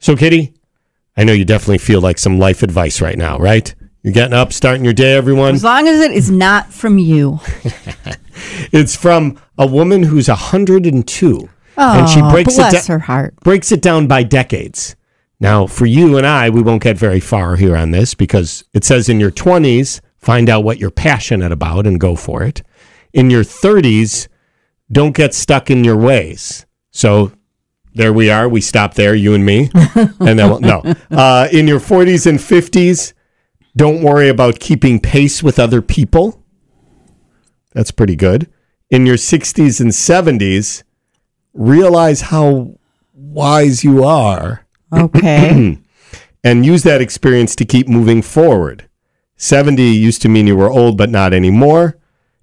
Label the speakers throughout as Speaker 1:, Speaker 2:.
Speaker 1: So, Kitty, I know you definitely feel like some life advice right now, right? You're getting up, starting your day, everyone.
Speaker 2: As long as it is not from you.
Speaker 1: It's from a woman who's 102.
Speaker 2: Oh,
Speaker 1: and she breaks
Speaker 2: bless
Speaker 1: it da-
Speaker 2: her heart.
Speaker 1: breaks it down by decades. Now, for you and I, we won't get very far here on this because it says in your 20s, find out what you're passionate about and go for it. In your 30s, don't get stuck in your ways. So there we are. We stop there, you and me. and then, we'll- no. Uh, in your 40s and 50s, don't worry about keeping pace with other people. That's pretty good. In your 60s and 70s, realize how wise you are
Speaker 2: Okay.
Speaker 1: and use that experience to keep moving forward. 70 used to mean you were old, but not anymore.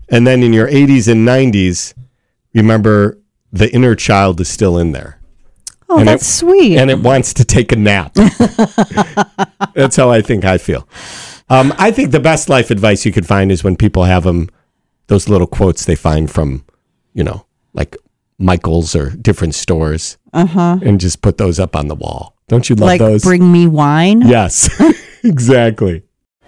Speaker 1: And then in your 80s and 90s, remember the inner child is still in there
Speaker 2: Oh,
Speaker 1: And it-
Speaker 2: that's sweet.
Speaker 1: and it wants to take a nap. That's how I think I feel. Um, I think the best life advice you could find is when people have them, those little quotes they find from, you know, like Michael's or different stores, uh-huh. and just put those up on the wall. Don't you love
Speaker 2: like,
Speaker 1: those?
Speaker 2: bring me wine.
Speaker 1: yes, exactly.